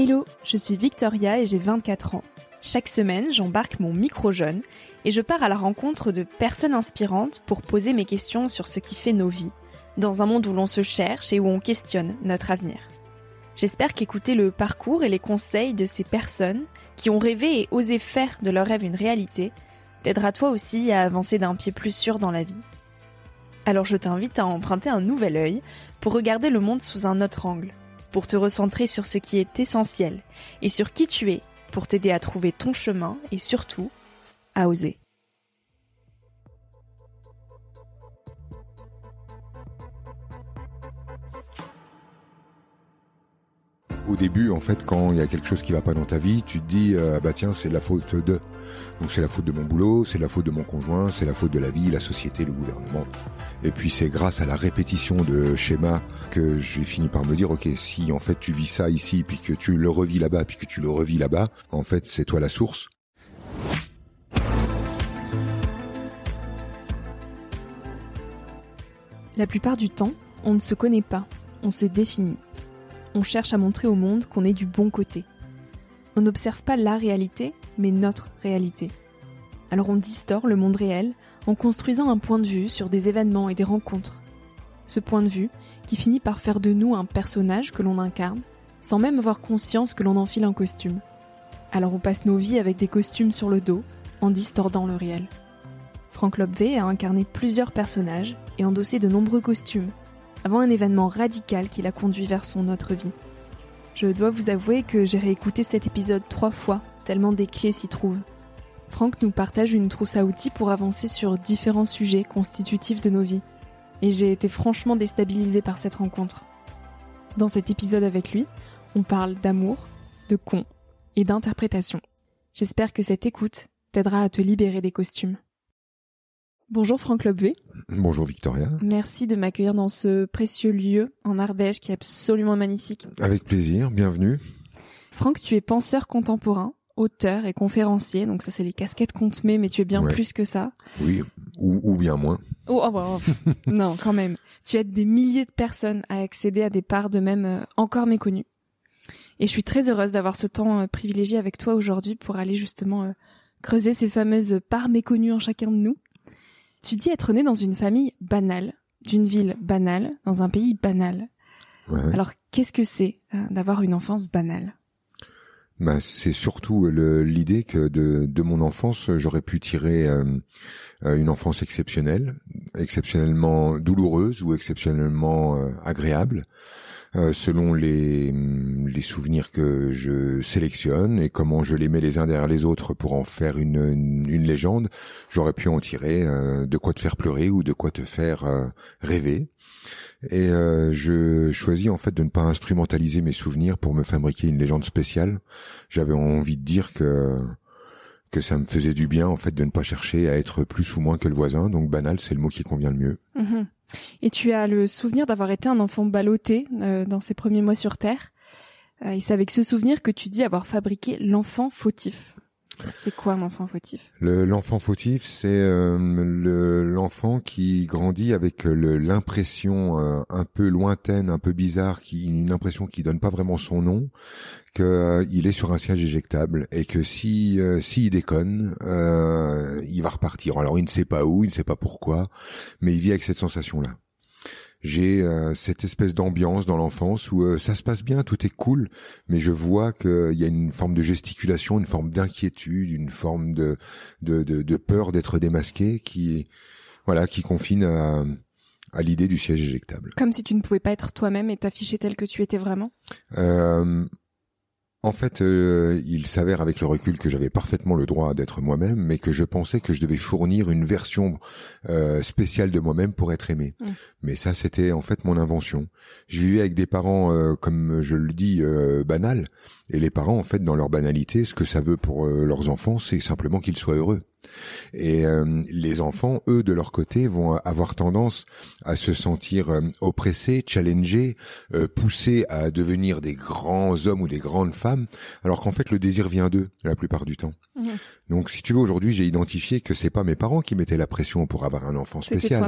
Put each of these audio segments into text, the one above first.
Hello, je suis Victoria et j'ai 24 ans. Chaque semaine, j'embarque mon micro jeune et je pars à la rencontre de personnes inspirantes pour poser mes questions sur ce qui fait nos vies, dans un monde où l'on se cherche et où on questionne notre avenir. J'espère qu'écouter le parcours et les conseils de ces personnes qui ont rêvé et osé faire de leur rêve une réalité t'aidera toi aussi à avancer d'un pied plus sûr dans la vie. Alors je t'invite à emprunter un nouvel œil pour regarder le monde sous un autre angle, pour te recentrer sur ce qui est essentiel et sur qui tu es, pour t'aider à trouver ton chemin et surtout à oser. Au début, en fait, quand il y a quelque chose qui va pas dans ta vie, tu te dis, euh, bah tiens, c'est la faute de. Donc c'est la faute de mon boulot, c'est la faute de mon conjoint, c'est la faute de la vie, la société, le gouvernement. Et puis c'est grâce à la répétition de schémas que j'ai fini par me dire, ok, si en fait tu vis ça ici, puis que tu le revis là-bas, puis que tu le revis là-bas, en fait c'est toi la source. La plupart du temps, on ne se connaît pas, on se définit. On cherche à montrer au monde qu'on est du bon côté. On n'observe pas la réalité, mais notre réalité. Alors on distord le monde réel en construisant un point de vue sur des événements et des rencontres. Ce point de vue qui finit par faire de nous un personnage que l'on incarne, sans même avoir conscience que l'on enfile un costume. Alors on passe nos vies avec des costumes sur le dos, en distordant le réel. Frank Lobvé a incarné plusieurs personnages et endossé de nombreux costumes, avant un événement radical qui l'a conduit vers son autre vie. Je dois vous avouer que j'ai réécouté cet épisode trois fois, tellement des clés s'y trouvent. Franck nous partage une trousse à outils pour avancer sur différents sujets constitutifs de nos vies. Et j'ai été franchement déstabilisée par cette rencontre. Dans cet épisode avec lui, on parle d'amour, de con et d'interprétation. J'espère que cette écoute t'aidera à te libérer des costumes. Bonjour Franck Lobvé. Bonjour Victoria. Merci de m'accueillir dans ce précieux lieu en Ardèche qui est absolument magnifique. Avec plaisir, bienvenue. Franck, tu es penseur contemporain, auteur et conférencier, donc ça c'est les casquettes qu'on te met, mais tu es bien Ouais. plus que ça. Oui, ou, ou bien moins. Oh, oh, oh, oh. non, quand même. Tu aides des milliers de personnes à accéder à des parts de même euh, encore méconnues. Et je suis très heureuse d'avoir ce temps euh, privilégié avec toi aujourd'hui pour aller justement euh, creuser ces fameuses parts méconnues en chacun de nous. Tu dis être né dans une famille banale, d'une ville banale, dans un pays banal. Ouais, ouais. Alors, qu'est-ce que c'est euh, d'avoir une enfance banale? Bah, c'est surtout le- l'idée que de, de mon enfance, j'aurais pu tirer euh, euh, une enfance exceptionnelle, exceptionnellement douloureuse ou exceptionnellement euh, agréable, euh, selon les, hum, les souvenirs que je sélectionne et comment je les mets les uns derrière les autres pour en faire une, une, une légende. J'aurais pu en tirer euh, de quoi te faire pleurer ou de quoi te faire euh, rêver. Et euh, je choisis en fait de ne pas instrumentaliser mes souvenirs pour me fabriquer une légende spéciale. J'avais envie de dire que que ça me faisait du bien en fait de ne pas chercher à être plus ou moins que le voisin. Donc banal, c'est le mot qui convient le mieux. Mhm. Et tu as le souvenir d'avoir été un enfant ballotté euh, dans ses premiers mois sur Terre. Euh, et c'est avec ce souvenir que tu dis avoir fabriqué l'enfant fautif. C'est quoi un enfant fautif? Le- L'enfant fautif, c'est euh, le- l'enfant qui grandit avec le- l'impression euh, un peu lointaine, un peu bizarre, qui une impression qui donne pas vraiment son nom, que euh, est sur un siège éjectable et que si euh, s'il déconne, euh, il va repartir. Alors il ne sait pas où, il ne sait pas pourquoi, mais il vit avec cette sensation-là. J'ai euh, cette espèce d'ambiance dans l'enfance où euh, ça se passe bien, tout est cool, mais je vois qu'il y a une forme de gesticulation, une forme d'inquiétude, une forme de de, de, de peur d'être démasqué qui voilà qui confine à, à l'idée du siège éjectable. Comme si tu ne pouvais pas être toi-même et t'afficher tel que tu étais vraiment? Euh, en fait, euh, il s'avère avec le recul que j'avais parfaitement le droit d'être moi-même, mais que je pensais que je devais fournir une version euh, spéciale de moi-même pour être aimé. Mm. Mais ça, c'était en fait mon invention. Je vivais avec des parents, euh, comme je le dis, euh, banals. Et les parents, en fait, dans leur banalité, ce que ça veut pour leurs enfants, c'est simplement qu'ils soient heureux. Et euh, les enfants, eux, de leur côté, vont avoir tendance à se sentir euh, oppressés, challengés, euh, poussés à devenir des grands hommes ou des grandes femmes, alors qu'en fait le désir vient d'eux la plupart du temps. Donc, si tu veux, aujourd'hui, j'ai identifié que c'est pas mes parents qui mettaient la pression pour avoir un enfant spécial.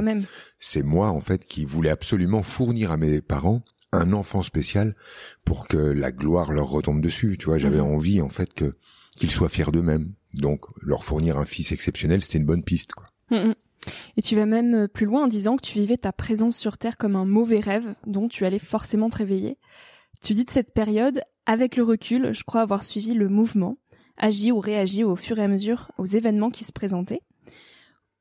C'est moi, en fait, qui voulais absolument fournir à mes parents un enfant spécial pour que la gloire leur retombe dessus. Tu vois, j'avais envie en fait que qu'ils soient fiers d'eux-mêmes. Donc leur fournir un fils exceptionnel, c'était une bonne piste. Quoi. Mm, mm. Et tu vas même euh, plus loin en disant que tu vivais ta présence sur Terre comme un mauvais rêve dont tu allais forcément te réveiller. Tu dis de cette période, avec le recul, je crois avoir suivi le mouvement, agi ou réagi au fur et à mesure aux événements qui se présentaient.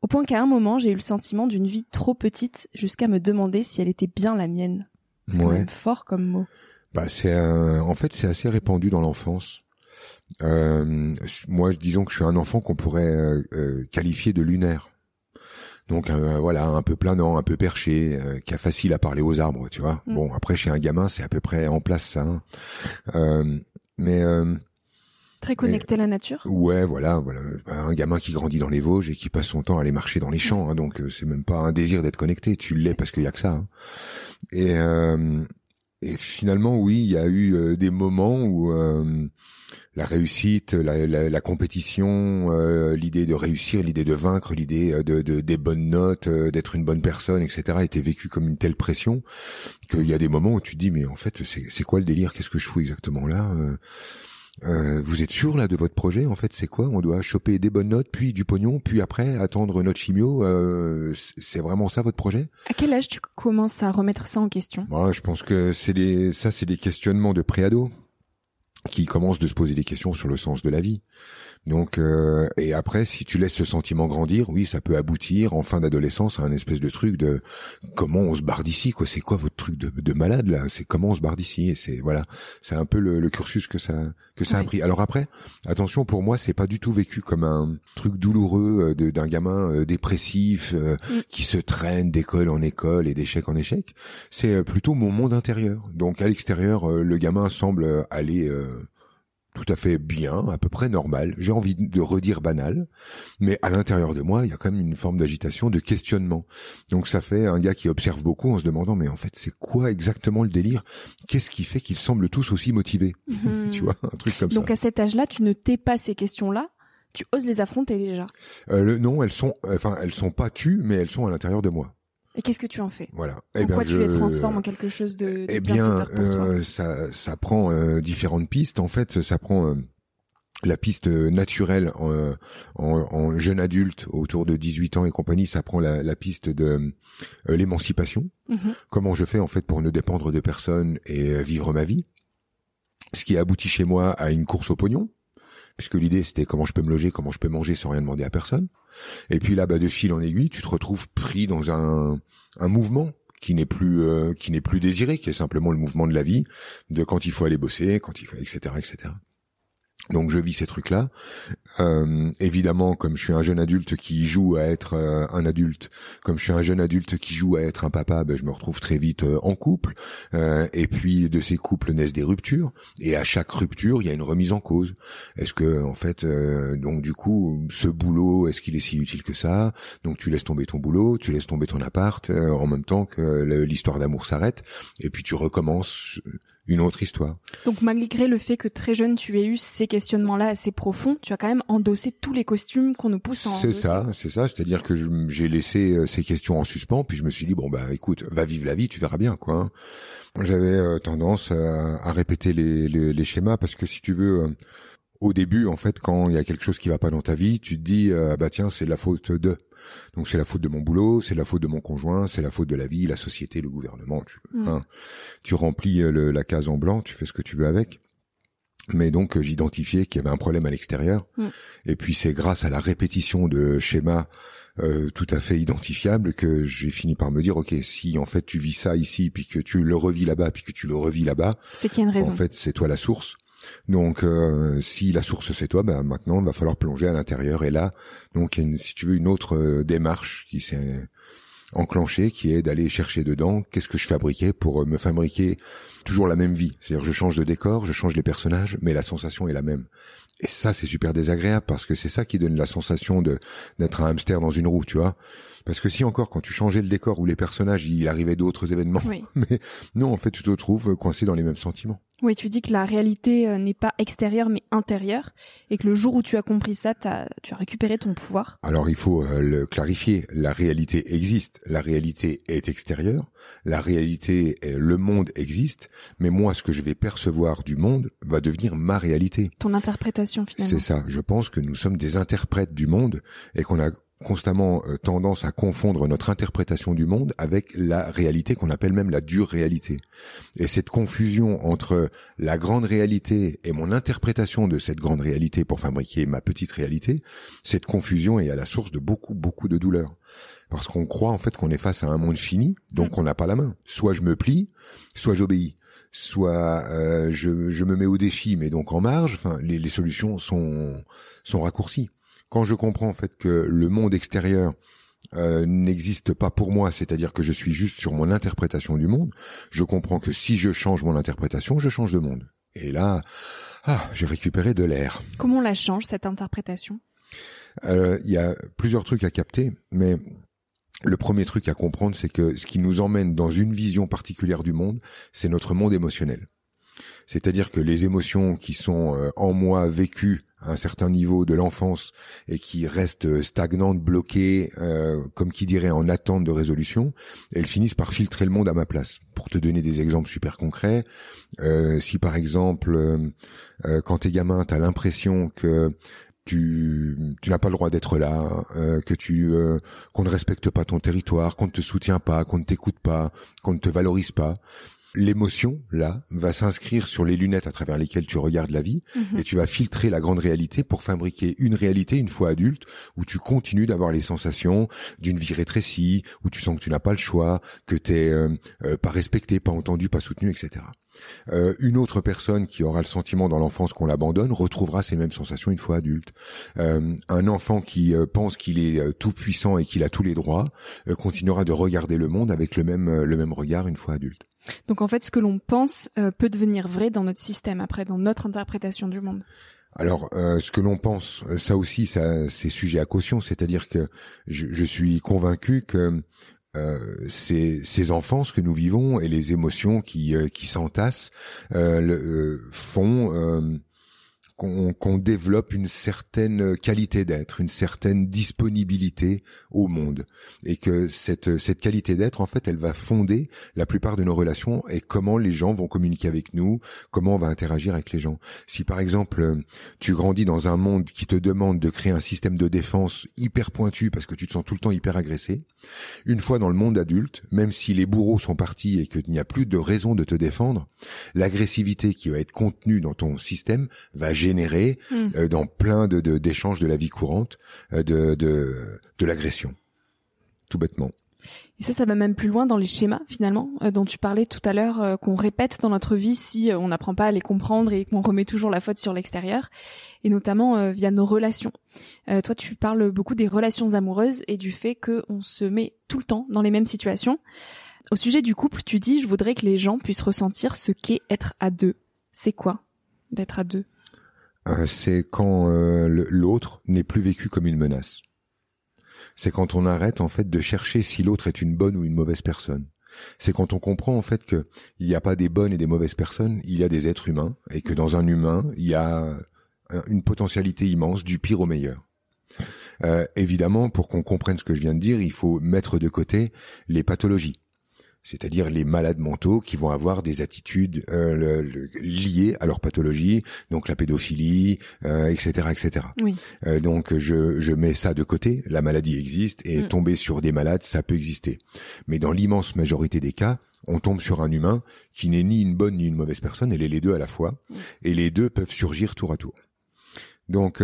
Au point qu'à un moment, j'ai eu le sentiment d'une vie trop petite jusqu'à me demander si elle était bien la mienne. C'est quand même fort comme mot. Bah c'est un- en fait c'est assez répandu dans l'enfance. Euh, moi disons que je suis un enfant qu'on pourrait euh, euh, qualifier de lunaire. Donc euh, voilà, un peu planant, un peu perché, euh, qui a facile à parler aux arbres, tu vois. Mm. Bon, après chez un gamin, c'est à peu près en place ça. hein. Euh, mais euh, Très connecté à la nature. ouais, voilà, voilà, un gamin qui grandit dans les Vosges et qui passe son temps à aller marcher dans les champs, hein, donc euh, c'est même pas un désir d'être connecté, tu l'es parce qu'il y a que ça. hein. Et euh, et finalement, oui, il y a eu euh, des moments où euh, la réussite, la, la, la compétition, euh, l'idée de réussir, l'idée de vaincre, l'idée euh, de, de- des bonnes notes, euh, d'être une bonne personne, etc., était vécue comme une telle pression qu'il y a des moments où tu te dis mais en fait c'est quoi le délire? Qu'est-ce que je fous exactement là? Euh, vous êtes sûr là de votre projet En fait, c'est quoi? On doit choper des bonnes notes, puis du pognon, puis après attendre notre chimio. Euh, c'est- vraiment ça votre projet? À quel âge tu commences à remettre ça en question? Moi, je pense que c'est des, ça, c'est des questionnements de préado qui commencent de se poser des questions sur le sens de la vie. Donc, euh, et après, si tu laisses ce sentiment grandir, oui, ça peut aboutir en fin d'adolescence à un espèce de truc de comment on se barre d'ici, quoi. C'est quoi votre truc de, de malade là? C'est comment on se barre d'ici? Et c'est voilà, c'est un peu le, le cursus que ça que ça a pris. Alors après, attention, pour moi, c'est pas du tout vécu comme un truc douloureux euh, d'un gamin euh, dépressif euh, Mm. qui se traîne d'école en école et d'échec en échec c'est euh, plutôt mon monde intérieur. Donc à l'extérieur, le gamin semble aller euh, tout à fait bien, à peu près normal. J'ai envie de redire banal, mais à l'intérieur de moi, il y a quand même une forme d'agitation, de questionnement. Donc ça fait un gars qui observe beaucoup en se demandant mais en fait c'est quoi exactement le délire? Qu'est-ce qui fait qu'ils semblent tous aussi motivés? Tu vois, un truc comme Hmm. Donc à cet âge-là, tu ne t'es pas ces questions-là, tu oses les affronter déjà? ça. Euh, le, non, elles sont, enfin elles sont pas tues, mais elles sont à l'intérieur de moi. Et qu'est-ce que tu en fais Voilà. En quoi tu les transformes en quelque chose de, de Eh bien, pour toi euh, ça, ça prend euh, différentes pistes. En fait, ça prend euh, la piste naturelle en, en, en jeune adulte autour de 18 ans et compagnie. Ça prend la, la piste de euh, l'émancipation. Mhm. Comment je fais en fait pour ne dépendre de personne et euh, vivre ma vie? Ce qui a abouti chez moi à une course au pognon. Puisque l'idée c'était comment je peux me loger, comment je peux manger sans rien demander à personne. Et puis là, bah, de fil en aiguille, tu te retrouves pris dans un, un mouvement qui n'est plus euh, qui n'est plus désiré, qui est simplement le mouvement de la vie, de quand il faut aller bosser, quand il faut, etc., etc. Donc je vis ces trucs-là. Euh, évidemment, comme je suis un jeune adulte qui joue à être euh, un adulte, comme je suis un jeune adulte qui joue à être un papa, ben, je me retrouve très vite euh, en couple. Euh, et puis de ces couples naissent des ruptures. Et à chaque rupture, il y a une remise en cause. Est-ce que en fait, donc du coup, ce boulot, est-ce qu'il est si utile que ça? Donc tu laisses tomber ton boulot, tu laisses tomber ton appart, en même temps que l'histoire d'amour s'arrête, et puis tu recommences une autre histoire. Donc malgré le fait que très jeune tu aies eu ces questionnements-là assez profonds, tu as quand même endossé tous les costumes qu'on nous pousse C'est ça, c'est ça. C'est-à-dire que j'ai laissé euh, ces questions en suspens, puis je me suis dit bon bah écoute, va vivre la vie, tu verras bien quoi. hein. J'avais euh, tendance à, à répéter les, les, les schémas parce que si tu veux, euh, au début en fait, quand il y a quelque chose qui va pas dans ta vie, tu te dis euh, bah tiens c'est la faute de. Donc c'est la faute de mon boulot, c'est la faute de mon conjoint, c'est la faute de la vie, la société, le gouvernement. Tu, Mm. hein. tu remplis euh, le- la case en blanc, tu fais ce que tu veux avec. Mais donc euh, j'identifiais qu'il y avait un problème à l'extérieur. Mm. Et puis c'est grâce à la répétition de schémas euh, tout à fait identifiables que j'ai fini par me dire ok si en fait tu vis ça ici puis que tu le revis là-bas puis que tu le revis là-bas C'est qu'il y a une raison. en fait c'est toi la source donc euh, si la source c'est toi ben maintenant il va falloir plonger à l'intérieur. Et là donc il y a une- si tu veux une autre euh, démarche qui s'est enclenchée qui est d'aller chercher dedans qu'est-ce que je fabriquais pour euh, me fabriquer toujours la même vie. C'est-à-dire je change de décor je change les personnages mais la sensation est la même. Et ça c'est super désagréable parce que c'est ça qui donne la sensation de d'être un hamster dans une roue tu vois. Parce que si encore quand tu changeais le décor ou les personnages il arrivait d'autres événements Oui. mais non en fait tu te retrouves coincé dans les mêmes sentiments Oui, tu dis que la réalité euh, n'est pas extérieure mais intérieure et que le jour où tu as compris ça, as, tu as récupéré ton pouvoir. Alors il faut euh, le clarifier. La réalité existe. La réalité est extérieure. La réalité, le monde existe. Mais moi, ce que je vais percevoir du monde va devenir ma réalité. Ton interprétation finalement. C'est ça. Je pense que nous sommes des interprètes du monde et qu'on a constamment euh, tendance à confondre notre interprétation du monde avec la réalité qu'on appelle même la dure réalité. Et cette confusion entre la grande réalité et mon interprétation de cette grande réalité pour fabriquer ma petite réalité, cette confusion est à la source de beaucoup, beaucoup de douleurs. Parce qu'on croit en fait qu'on est face à un monde fini, donc mm. on n'a pas la main. Soit je me plie, soit j'obéis soit euh, je, je, me mets au défi, mais donc en marge. Enfin, les, les solutions sont sont raccourcies quand je comprends en fait que le monde extérieur euh, n'existe pas pour moi, c'est-à-dire que je suis juste sur mon interprétation du monde, je comprends que si je change mon interprétation, je change de monde. Et là, ah, j'ai récupéré de l'air. Comment on la change cette interprétation? Euh, Il y a plusieurs trucs à capter, mais le premier truc à comprendre, c'est que ce qui nous emmène dans une vision particulière du monde, c'est notre monde émotionnel. C'est-à-dire que les émotions qui sont euh, en moi vécues à un certain niveau de l'enfance et qui restent stagnantes, bloquées, euh, comme qui dirait en attente de résolution, elles finissent par filtrer le monde à ma place. Pour te donner des exemples super concrets, euh, si par exemple, euh, quand t'es gamin, t'as l'impression que tu, tu n'as pas le droit d'être là, que tu qu'on ne respecte pas ton territoire, qu'on ne te soutient pas, qu'on ne t'écoute pas, qu'on ne te valorise pas, l'émotion là va s'inscrire sur les lunettes à travers lesquelles tu regardes la vie mhm. et tu vas filtrer la grande réalité pour fabriquer une réalité une fois adulte où tu continues d'avoir les sensations d'une vie rétrécie où tu sens que tu n'as pas le choix que tu es euh, euh, pas respecté pas entendu pas soutenu etc euh, une autre personne qui aura le sentiment dans l'enfance qu'on l'abandonne retrouvera ces mêmes sensations une fois adulte. un enfant qui pense qu'il est tout puissant et qu'il a tous les droits continuera de regarder le monde avec le même le même regard une fois adulte. Donc en fait, ce que l'on pense euh, peut devenir vrai dans notre système, après, dans notre interprétation du monde. Alors, euh, ce que l'on pense, euh, ça aussi, ça, c'est sujet à caution. C'est-à-dire que je, suis convaincu que ces, ces enfants, que nous vivons et les émotions qui, qui s'entassent font qu'on développe une certaine qualité d'être, une certaine disponibilité au monde, et que cette cette qualité d'être, en fait, elle va fonder la plupart de nos relations et comment les gens vont communiquer avec nous, comment on va interagir avec les gens. Si par exemple tu grandis dans un monde qui te demande de créer un système de défense hyper pointu parce que tu te sens tout le temps hyper agressé, une fois dans le monde adulte, même si les bourreaux sont partis et qu'il n'y a plus de raison de te défendre, l'agressivité qui va être contenue dans ton système va générer générer hmm. euh, dans plein de d'échanges de, la vie courante euh, de, de, de l'agression, tout bêtement. Et ça, ça va même plus loin dans les schémas finalement euh, dont tu parlais tout à l'heure, qu'on répète dans notre vie si on n'apprend pas à les comprendre et qu'on remet toujours la faute sur l'extérieur, et notamment via nos relations. toi, tu parles beaucoup des relations amoureuses et du fait qu'on se met tout le temps dans les mêmes situations. Au sujet du couple, tu dis, je voudrais que les gens puissent ressentir ce qu'est être à deux. C'est quoi d'être à deux? C'est quand euh, l'autre n'est plus vécu comme une menace. C'est quand on arrête en fait de chercher si l'autre est une bonne ou une mauvaise personne. C'est quand on comprend en fait que il n'y a pas des bonnes et des mauvaises personnes, il y a des êtres humains et que dans un humain il y a une potentialité immense du pire au meilleur. Euh, évidemment, pour qu'on comprenne ce que je viens de dire, il faut mettre de côté les pathologies c'est-à-dire les malades mentaux qui vont avoir des attitudes euh, liées à leur pathologie, donc la pédophilie, etc., euh, etc. Oui. Euh, donc je, je mets ça de côté. La maladie existe et mm. tomber sur des malades, ça peut exister. Mais dans l'immense majorité des cas, on tombe sur un humain qui n'est ni une bonne ni une mauvaise personne, elle est les deux à la fois, mm. et les deux peuvent surgir tour à tour. Donc,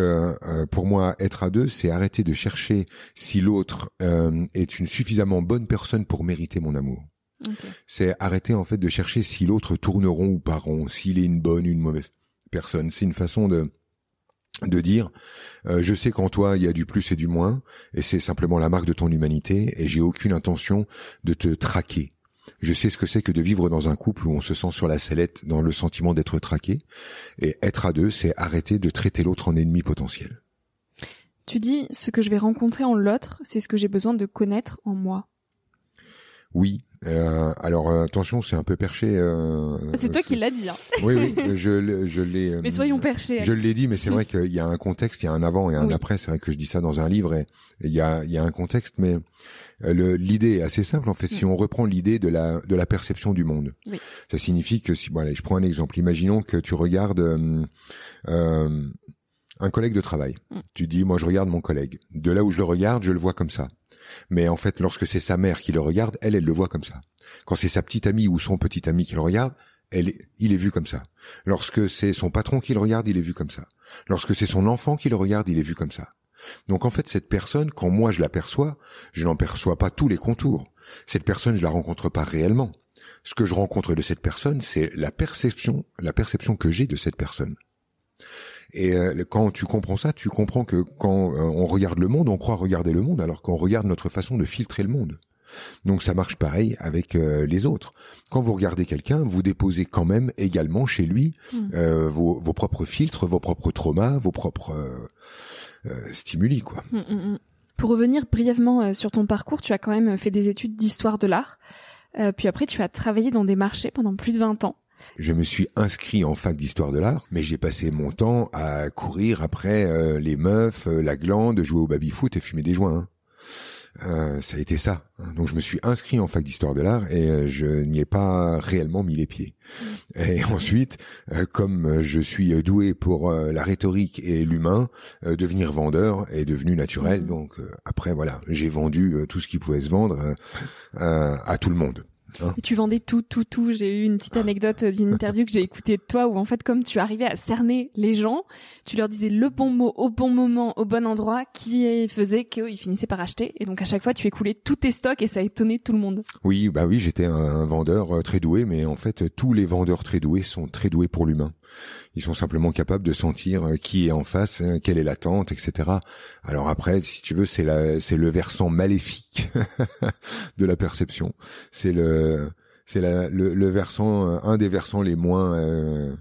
pour moi, être à deux, c'est arrêter de chercher si l'autre est une suffisamment bonne personne pour mériter mon amour. C'est arrêter en fait de chercher si l'autre tourne rond ou pas rond, s'il est une bonne ou une mauvaise personne. C'est une façon de de dire euh, je sais qu'en toi il y a du plus et du moins et c'est simplement la marque de ton humanité et j'ai aucune intention de te traquer. Je sais ce que c'est que de vivre dans un couple où on se sent sur la sellette dans le sentiment d'être traqué et être à deux c'est arrêter de traiter l'autre en ennemi potentiel. Tu dis ce que je vais rencontrer en l'autre, c'est ce que j'ai besoin de connaître en moi. Oui. Euh, alors euh, attention, c'est un peu perché. Euh, c'est toi qui l'as dit. Hein. Oui, oui, je, je l'ai. Mais soyons perchés. Je l'ai dit, mais c'est vrai qu'il y a un contexte, il y a un avant et un après. C'est vrai que je dis ça dans un livre et il y a, il y a un contexte, mais l'idée est assez simple en fait. Si mm. on reprend l'idée de la de la perception du monde, oui. ça signifie que si, voilà, je prends un exemple. Imaginons que tu regardes. Euh, un collègue de travail. Mm. Tu dis, moi je regarde mon collègue. De là où je le regarde, je le vois comme ça. Mais en fait, lorsque c'est sa mère qui le regarde, elle, elle le voit comme ça. Quand c'est sa petite amie ou son petit ami qui le regarde, elle, il est vu comme ça. Lorsque c'est son patron qui le regarde, il est vu comme ça. Lorsque c'est son enfant qui le regarde, il est vu comme ça. Donc en fait, cette personne, quand moi je l'aperçois, je n'en perçois pas tous les contours. Cette personne, je la rencontre pas réellement. Ce que je rencontre de cette personne, c'est la perception, la perception que j'ai de cette personne. Et euh, quand tu comprends ça, tu comprends que quand euh, on regarde le monde, on croit regarder le monde, alors qu'on regarde notre façon de filtrer le monde. Donc ça marche pareil avec euh, les autres. Quand vous regardez quelqu'un, vous déposez quand même également chez lui mmh. vos, vos, propres filtres, vos propres traumas, vos propres stimuli, quoi. Mmh, mmh, Pour revenir brièvement sur ton parcours, tu as quand même fait des études d'histoire de l'art. puis après, tu as travaillé dans des marchés pendant plus de 20 ans. Je me suis inscrit en fac d'histoire de l'art, mais j'ai passé mon temps à courir après euh, les meufs, euh, la glande, jouer au baby-foot et fumer des joints. Hein. Euh, ça a été ça. Donc je me suis inscrit en fac d'histoire de l'art et je n'y ai pas réellement mis les pieds. Et ensuite, comme je suis doué pour la rhétorique et l'humain, devenir vendeur est devenu naturel. Mmh. Donc après voilà, j'ai vendu tout ce qui pouvait se vendre à tout le monde. Hein tu vendais tout, tout, tout. J'ai eu une petite anecdote d'une interview que j'ai écoutée de toi où en fait, comme tu arrivais à cerner les gens, tu leur disais le bon mot au bon moment, au bon endroit, qui faisait qu'ils finissaient par acheter. Et donc à chaque fois, tu écoulais tous tes stocks et ça étonnait tout le monde. Oui, bah oui, j'étais un vendeur euh, très doué, mais en fait, tous les vendeurs très doués sont très doués pour l'humain. Ils sont simplement capables de sentir euh, qui est en face, hein, quelle est l'attente, etc. Alors après, si tu veux, c'est la, c'est le versant maléfique de la perception. C'est le, c'est le, le, versant, euh, un des versants les moins euh,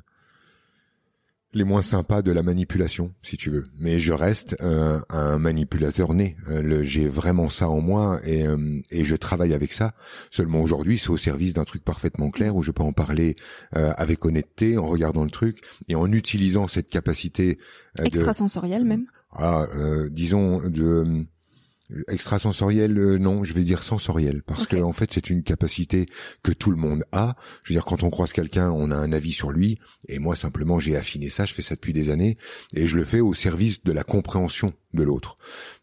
les moins sympas de la manipulation, si tu veux. Mais je reste euh, un manipulateur né. Euh, j'ai vraiment ça en moi et, euh, et je travaille avec ça. Seulement aujourd'hui, c'est au service d'un truc parfaitement clair où je peux en parler avec honnêteté, en regardant le truc et en utilisant cette capacité extrasensorielle même. Ah, disons de Extrasensoriel, euh, non, je vais dire sensoriel, parce que en fait c'est une capacité que tout le monde a. Je veux dire, quand on croise quelqu'un, on a un avis sur lui, et moi simplement j'ai affiné ça, je fais ça depuis des années, et je le fais au service de la compréhension de l'autre.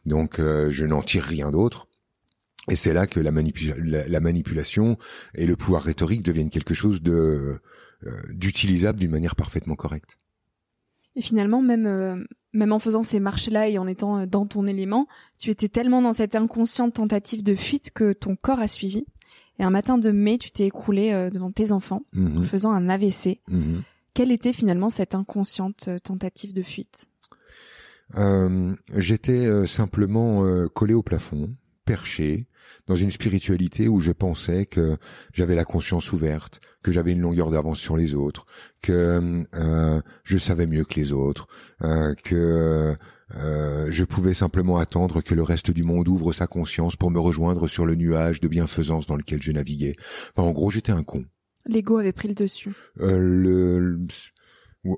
Donc euh, je n'en tire rien d'autre. Et c'est là que la, la, manipulation et le pouvoir rhétorique deviennent quelque chose de euh, d'utilisable d'une manière parfaitement correcte. Et finalement, même même en faisant ces marches-là et en étant euh, dans ton élément, tu étais tellement dans cette inconsciente tentative de fuite que ton corps a suivi. Et un matin de mai, tu t'es écroulé euh, devant tes enfants mhm. en faisant un AVC. Mhm. Quelle était finalement cette inconsciente euh, tentative de fuite? J'étais simplement collé au plafond, perché, dans une spiritualité où je pensais que j'avais la conscience ouverte, que j'avais une longueur d'avance sur les autres, que euh, je savais mieux que les autres, euh, que euh, je pouvais simplement attendre que le reste du monde ouvre sa conscience pour me rejoindre sur le nuage de bienfaisance dans lequel je naviguais. en gros, j'étais un con. L'ego avait pris le dessus. le,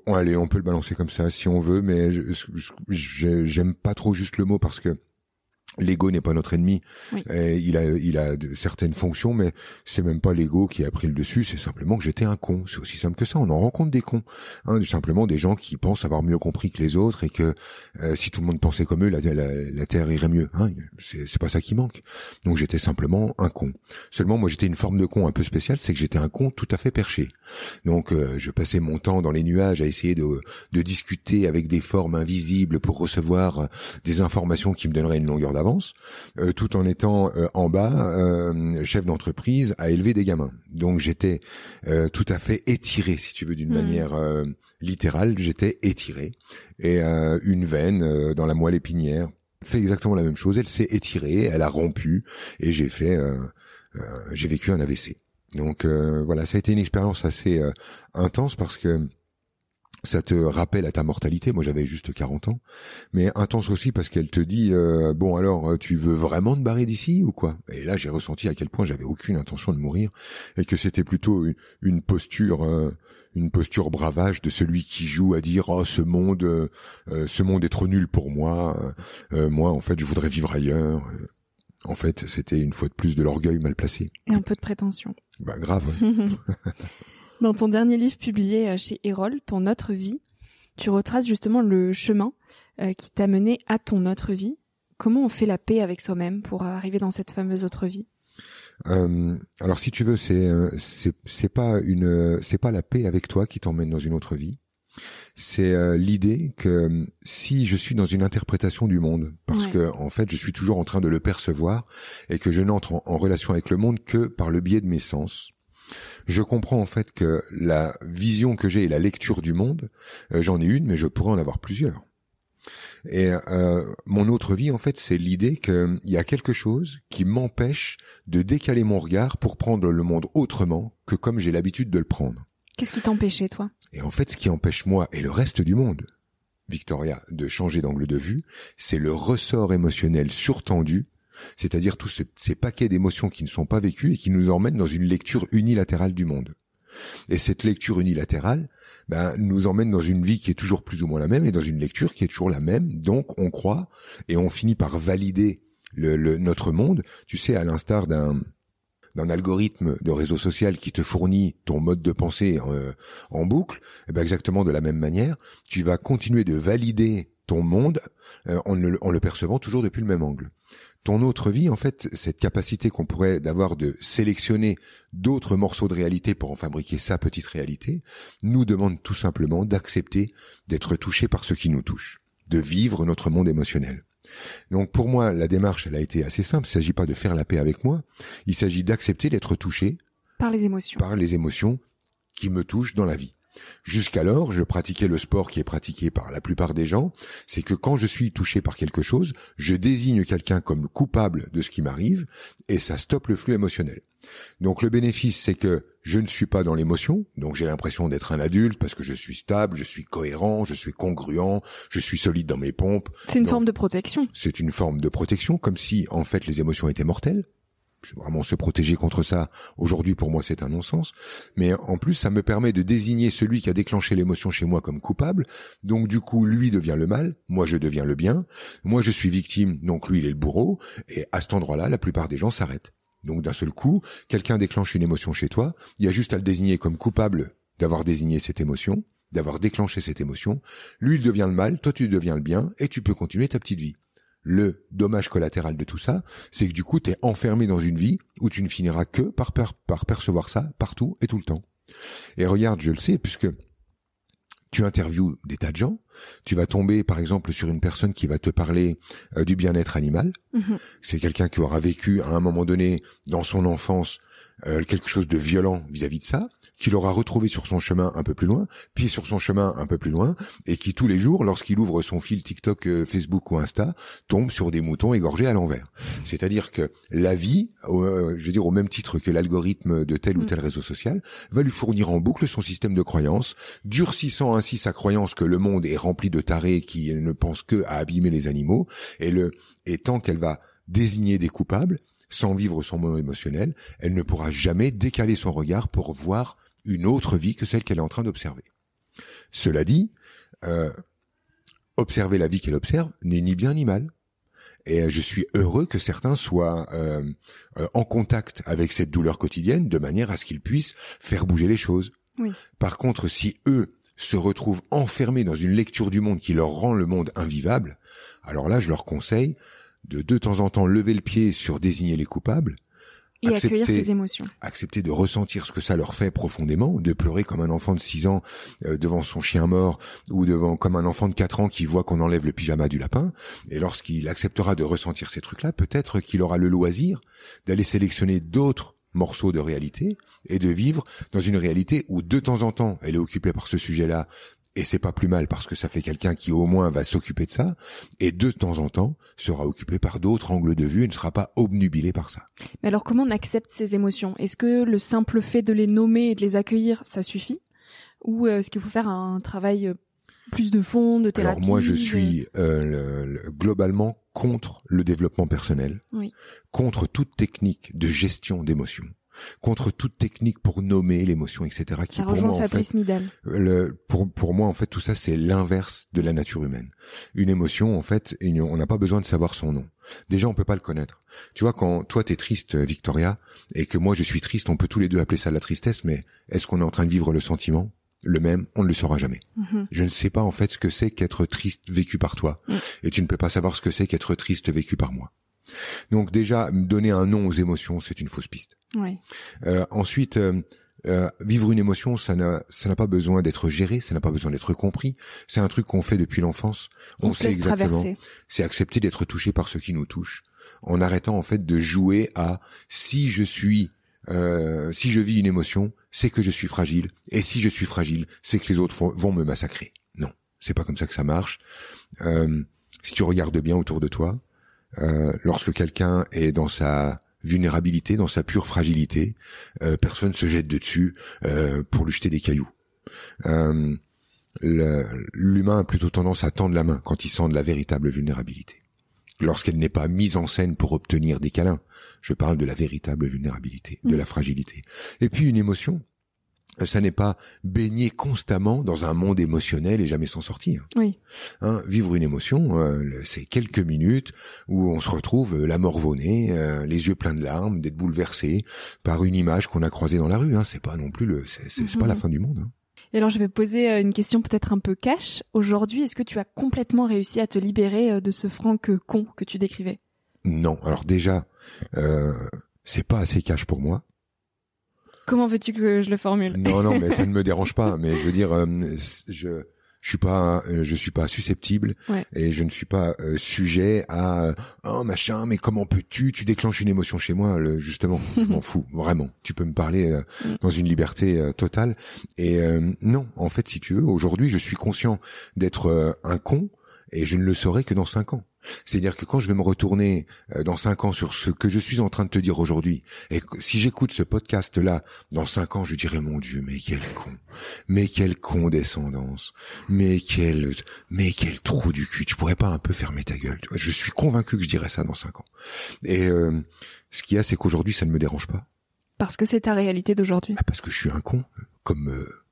allez, on peut le balancer comme ça si on veut, mais j'aime pas trop juste le mot parce que L'ego n'est pas notre ennemi. il a, il a certaines fonctions, mais c'est même pas l'ego qui a pris le dessus. C'est simplement que j'étais un con. C'est aussi simple que ça. On en rencontre des cons, hein, simplement des gens qui pensent avoir mieux compris que les autres et que euh, si tout le monde pensait comme eux, la, la, terre irait mieux. Hein. C'est pas ça qui manque. Donc j'étais simplement un con. Seulement, moi, j'étais une forme de con un peu spéciale, c'est que j'étais un con tout à fait perché. Donc euh, je passais mon temps dans les nuages à essayer de, de discuter avec des formes invisibles pour recevoir des informations qui me donneraient une longueur d'avance euh, tout en étant euh, en bas euh, chef d'entreprise à élever des gamins. Donc j'étais tout à fait étiré, si tu veux, d'une hmm. manière littérale. J'étais étiré et une veine dans la moelle épinière fait exactement la même chose. Elle s'est étirée, elle a rompu et j'ai fait, j'ai vécu un AVC. Donc voilà, ça a été une expérience assez intense parce que ça te rappelle à ta mortalité. Moi, j'avais juste 40 ans, mais intense aussi parce qu'elle te dit euh, bon alors euh, tu veux vraiment te barrer d'ici ou quoi? Et là, j'ai ressenti à quel point j'avais aucune intention de mourir et que c'était plutôt une, posture, euh, une posture bravage de celui qui joue à dire oh ce monde, ce monde est trop nul pour moi. moi, en fait, je voudrais vivre ailleurs. En fait, c'était une fois de plus de l'orgueil mal placé. Et un peu de prétention. Bah grave. Dans ton dernier livre publié euh, chez Erol, Ton autre vie, tu retraces justement le chemin euh, qui t'a mené à ton autre vie. Comment on fait la paix avec soi-même pour arriver dans cette fameuse autre vie? Euh, alors si tu veux, c'est c'est pas une c'est pas la paix avec toi qui t'emmène dans une autre vie. C'est l'idée que si je suis dans une interprétation du monde, parce que en fait je suis toujours en train de le percevoir et que je n'entre en relation avec le monde que par le biais de mes sens, je comprends en fait que la vision que j'ai et la lecture du monde, euh, j'en ai une, mais je pourrais en avoir plusieurs. Et euh, mon autre vie, en fait, c'est l'idée qu'il y a quelque chose qui m'empêche de décaler mon regard pour prendre le monde autrement que comme j'ai l'habitude de le prendre. Qu'est-ce qui t'empêchait, toi? Et en fait, ce qui empêche moi et le reste du monde, Victoria, de changer d'angle de vue, c'est le ressort émotionnel surtendu c'est-à-dire tous ces paquets d'émotions qui ne sont pas vécues et qui nous emmènent dans une lecture unilatérale du monde. Et cette lecture unilatérale ben, nous emmène dans une vie qui est toujours plus ou moins la même et dans une lecture qui est toujours la même. Donc on croit et on finit par valider le, notre monde. Tu sais, à l'instar d'un d'un algorithme de réseau social qui te fournit ton mode de pensée euh, en boucle, eh ben exactement de la même manière, tu vas continuer de valider ton monde euh, en, en, le, percevant toujours depuis le même angle ton autre vie, en fait, cette capacité qu'on pourrait d'avoir de sélectionner d'autres morceaux de réalité pour en fabriquer sa petite réalité, nous demande tout simplement d'accepter d'être touché par ce qui nous touche, de vivre notre monde émotionnel. Donc pour moi, la démarche, elle a été assez simple. Il ne s'agit pas de faire la paix avec moi. Il s'agit d'accepter d'être touché par les émotions, par les émotions qui me touchent dans la vie. Jusqu'alors, je pratiquais le sport qui est pratiqué par la plupart des gens, c'est que quand je suis touché par quelque chose, je désigne quelqu'un comme coupable de ce qui m'arrive et ça stoppe le flux émotionnel. Donc le bénéfice, c'est que je ne suis pas dans l'émotion, donc j'ai l'impression d'être un adulte parce que je suis stable, je suis cohérent, je suis congruent, je suis solide dans mes pompes. C'est une forme de protection. C'est une forme de protection, comme si en fait les émotions étaient mortelles vraiment se protéger contre ça. Aujourd'hui, pour moi, c'est un non-sens. Mais en plus, ça me permet de désigner celui qui a déclenché l'émotion chez moi comme coupable. Donc, du coup, lui devient le mal, moi, je deviens le bien. Moi, je suis victime, donc lui, il est le bourreau. Et à cet endroit-là, la plupart des gens s'arrêtent. Donc, d'un seul coup, quelqu'un déclenche une émotion chez toi. Il y a juste à le désigner comme coupable d'avoir désigné cette émotion d'avoir déclenché cette émotion. Lui, il devient le mal, toi, tu deviens le bien, et tu peux continuer ta petite vie. Le dommage collatéral de tout ça, c'est que du coup, tu es enfermé dans une vie où tu ne finiras que par, par percevoir ça partout et tout le temps. Et regarde, je le sais, puisque tu interviews des tas de gens, tu vas tomber par exemple sur une personne qui va te parler euh, du bien-être animal. Mhm. C'est quelqu'un qui aura vécu à un moment donné dans son enfance euh, quelque chose de violent vis-à-vis -vis de ça qu'il aura retrouvé sur son chemin un peu plus loin, puis sur son chemin un peu plus loin, et qui tous les jours, lorsqu'il ouvre son fil TikTok, euh, Facebook ou Insta, tombe sur des moutons égorgés à l'envers. C'est-à-dire que la vie, euh, je veux dire au même titre que l'algorithme de tel ou mm. tel réseau social, va lui fournir en boucle son système de croyances, durcissant ainsi sa croyance que le monde est rempli de tarés qui ne pensent que à abîmer les animaux, et le et tant qu'elle va désigner des coupables, sans vivre son moment émotionnel, elle ne pourra jamais décaler son regard pour voir une autre vie que celle qu'elle est en train d'observer. Cela dit, euh, observer la vie qu'elle observe n'est ni bien ni mal. Et je suis heureux que certains soient euh, euh, en contact avec cette douleur quotidienne de manière à ce qu'ils puissent faire bouger les choses. Par contre, si eux se retrouvent enfermés dans une lecture du monde qui leur rend le monde invivable, alors là, je leur conseille de de temps en temps lever le pied sur désigner les coupables et accepter, accueillir ses émotions. Accepter de ressentir ce que ça leur fait profondément, de pleurer comme un enfant de 6 ans euh, devant son chien mort ou devant comme un enfant de 4 ans qui voit qu'on enlève le pyjama du lapin. Et lorsqu'il acceptera de ressentir ces trucs-là, peut-être qu'il aura le loisir d'aller sélectionner d'autres morceaux de réalité et de vivre dans une réalité où de temps en temps elle est occupée par ce sujet-là et c'est pas plus mal parce que ça fait quelqu'un qui au moins va s'occuper de ça et de temps en temps sera occupé par d'autres angles de vue et ne sera pas obnubilé par ça. Mais alors comment on accepte ces émotions? Est-ce que le simple fait de les nommer et de les accueillir, ça suffit? Ou est-ce qu'il faut faire un travail plus de fond, de thérapie Alors moi, je suis euh, globalement contre le développement personnel, oui. contre toute technique de gestion d'émotions contre toute technique pour nommer l'émotion, etc. Qui ça pour moi, en fait, le, pour, pour moi, en fait, tout ça, c'est l'inverse de la nature humaine. Une émotion, en fait, on n'a pas besoin de savoir son nom. Déjà, on peut pas le connaître. Tu vois, quand toi t'es triste, Victoria, et que moi je suis triste, on peut tous les deux appeler ça la tristesse, mais est-ce qu'on est en train de vivre le sentiment? Le même, on ne le saura jamais. Mhm. Je ne sais pas en fait ce que c'est qu'être triste vécu par toi, mm. et tu ne peux pas savoir ce que c'est qu'être triste vécu par moi. Donc déjà, donner un nom aux émotions, c'est une fausse piste. Oui. Euh, ensuite, euh, euh, vivre une émotion, ça n'a, ça n'a pas besoin d'être géré, ça n'a pas besoin d'être compris. C'est un truc qu'on fait depuis l'enfance. On, sait exactement. C'est accepter d'être touché par ce qui nous touche, en arrêtant en fait de jouer à si je suis euh, si je vis une émotion, c'est que je suis fragile, et si je suis fragile, c'est que les autres vont me massacrer. Non, c'est pas comme ça que ça marche. Euh, si tu regardes bien autour de toi, euh, lorsque quelqu'un est dans sa vulnérabilité, dans sa pure fragilité, euh, personne se jette dessus euh, pour lui jeter des cailloux. Euh, l'humain a plutôt tendance à tendre la main quand il sent de la véritable vulnérabilité lorsqu'elle n'est pas mise en scène pour obtenir des câlins. Je parle de la véritable vulnérabilité, de mm. la fragilité. Et puis une émotion, ça n'est pas baigner constamment dans un monde émotionnel et jamais s'en sortir. Oui. Hein, vivre une émotion, euh, c'est quelques minutes où on se retrouve euh, la nez, euh, les yeux pleins de larmes, d'être bouleversé par une image qu'on a croisée dans la rue. Hein. C'est pas non plus le, c'est pas la mm-hmm. fin du monde. Hein. Et alors je vais poser une question peut-être un peu cash. Aujourd'hui, est-ce que tu as complètement réussi à te libérer de ce Franck con que tu décrivais? Non. Alors déjà, euh, c'est pas assez cash pour moi. Comment veux-tu que je le formule? Non, non, mais ça ne me dérange pas. Mais je veux dire, euh, je je suis pas euh, je suis pas susceptible et je ne suis pas euh, sujet à oh machin mais comment peux-tu? Tu déclenches une émotion chez moi le, justement. Je m'en fous vraiment. Tu peux me parler mm. dans une liberté totale. Et non en fait si tu veux aujourd'hui je suis conscient d'être un con et je ne le saurai que dans cinq ans c'est-à-dire que quand je vais me retourner euh, dans cinq ans sur ce que je suis en train de te dire aujourd'hui, et si j'écoute ce podcast-là dans cinq ans, je dirai mon Dieu, mais quel con, mais quelle condescendance, mais quel, mais quel trou du cul. Tu pourrais pas un peu fermer ta gueule. Tu vois je suis convaincu que je dirais ça dans cinq ans. Et euh, ce qu'il y a, c'est qu'aujourd'hui, ça ne me dérange pas. Parce que c'est ta réalité d'aujourd'hui. Bah, parce que je suis un con, comme euh,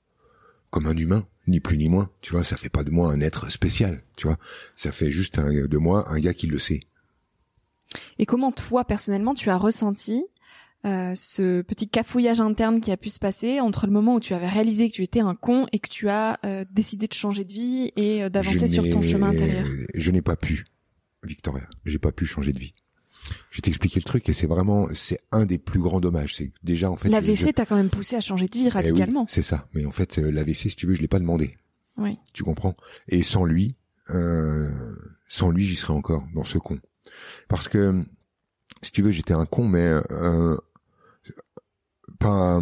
comme un humain ni plus ni moins. Tu vois, ça fait pas de moi un être spécial. Tu vois, ça fait juste de moi un gars qui le sait. Et comment toi personnellement tu as ressenti euh, ce petit cafouillage interne qui a pu se passer entre le moment où tu avais réalisé que tu étais un con et que tu as euh, décidé de changer de vie et euh, d'avancer sur ton chemin intérieur? Je n'ai pas pu, Victoria. J'ai pas pu changer de vie. Je vais t'expliquer le truc et c'est vraiment c'est un des plus grands dommages. C'est déjà en fait l'AVC t'a quand même poussé à changer de vie eh radicalement. c'est ça. Mais en fait euh, l'AVC si tu veux je l'ai pas demandé. Oui. Tu comprends? Et sans lui, euh, sans lui j'y serais encore dans ce con. Parce que si tu veux j'étais un con mais euh, pas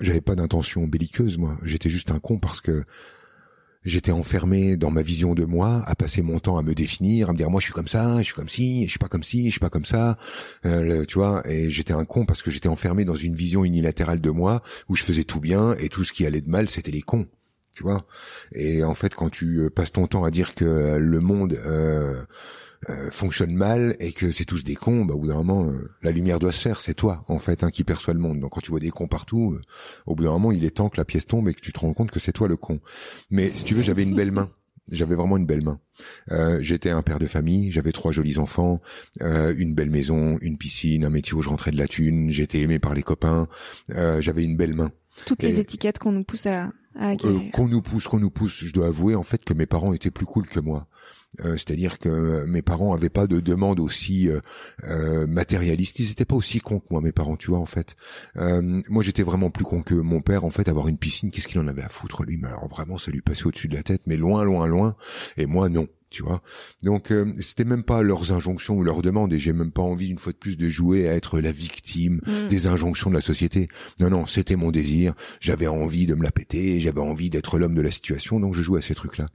j'avais pas d'intention belliqueuse moi. J'étais juste un con parce que j'étais enfermé dans ma vision de moi, à passer mon temps à me définir, à me dire moi je suis comme ça, je suis comme ci, je suis pas comme ci, je suis pas comme ça, euh, tu vois. Et j'étais un con parce que j'étais enfermé dans une vision unilatérale de moi où je faisais tout bien et tout ce qui allait de mal c'était les cons, tu vois? Et en fait quand tu euh, passes ton temps à dire que le monde euh, euh, fonctionne mal et que c'est tous des cons, bah, au bout d'un moment, euh, la lumière doit se faire. C'est toi, en fait, hein, qui perçoit le monde. Donc, quand tu vois des cons partout, euh, au bout d'un moment, il est temps que la pièce tombe et que tu te rends compte que c'est toi le con. Mais si tu veux, j'avais une belle main. J'avais vraiment une belle main. J'étais un père de famille, j'avais trois jolis enfants, une belle maison, une piscine, un métier où je rentrais de la thune, j'étais aimé par les copains, j'avais une belle main. Toutes les étiquettes qu'on nous pousse à, à qu'on nous pousse, qu'on nous pousse. Je dois avouer en fait que mes parents étaient plus cool que moi. Euh, c'est-à-dire que mes parents avaient pas de demande aussi euh, euh, matérialiste. Ils étaient pas aussi cons que moi, mes parents, tu vois, en fait. moi, j'étais vraiment plus con que mon père. En fait, avoir une piscine, qu'est-ce qu'il en avait à foutre, lui? Mais alors, vraiment, ça lui passait au-dessus de la tête, mais loin, loin, loin. Et moi, non tu vois. Donc euh, c'était même pas leurs injonctions ou leurs demandes et j'ai même pas envie une fois de plus de jouer à être la victime mm. des injonctions de la société. Non non, c'était mon désir, j'avais envie de me la péter, j'avais envie d'être l'homme de la situation donc je jouais à ces trucs-là.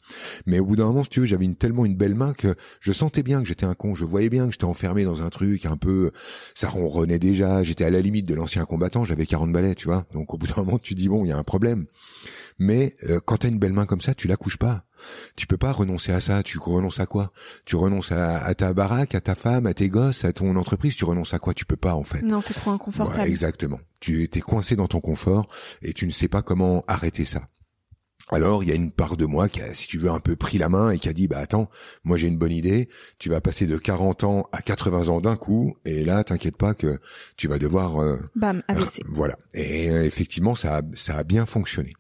Mais au bout d'un moment, si tu veux, j'avais une, tellement une belle main que je sentais bien que j'étais un con, je voyais bien que j'étais enfermé dans un truc un peu ça ronronnait déjà, j'étais à la limite de l'ancien combattant, j'avais 40 balais, tu vois. Donc au bout d'un moment, tu dis bon, il y a un problème. Mais euh, quand t'as une belle main comme ça, tu la couches pas. Tu peux pas renoncer à ça. Tu renonces à quoi? Tu renonces à, ta baraque, à ta femme, à tes gosses, à ton entreprise. Tu renonces à quoi? Tu peux pas en fait. Non, c'est trop inconfortable. exactement. Tu étais coincé dans ton confort et tu ne sais pas comment arrêter ça. Alors, il y a une part de moi qui a, si tu veux, un peu pris la main et qui a dit, bah attends, moi j'ai une bonne idée, tu vas passer de 40 ans à 80 ans d'un coup, et là, t'inquiète pas que tu vas devoir... Euh, Bam, AVC. voilà. Et euh, effectivement, ça a, ça a bien fonctionné.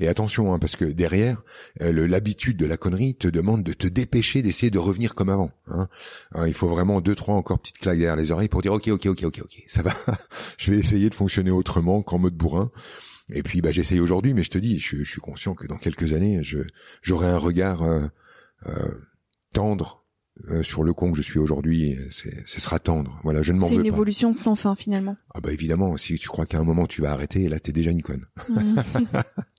Et attention, hein, parce que derrière, euh, l'habitude de la connerie te demande de te dépêcher d'essayer de revenir comme avant. Hein. hein. il faut vraiment deux, trois encore petites claques derrière les oreilles pour dire, ok, ok, ok, ok, ok, ça va, je vais essayer de fonctionner autrement qu'en mode bourrin. Et puis bah j'essaye aujourd'hui, mais je te dis, je, suis conscient que dans quelques années, je j'aurai un regard euh, euh, tendre euh, sur le con que je suis aujourd'hui. Ce sera tendre. Voilà, je ne m'en veux pas. C'est une évolution sans fin finalement. Ah bah évidemment, si tu crois qu'à un moment tu vas arrêter, là t'es déjà une conne. Mmh.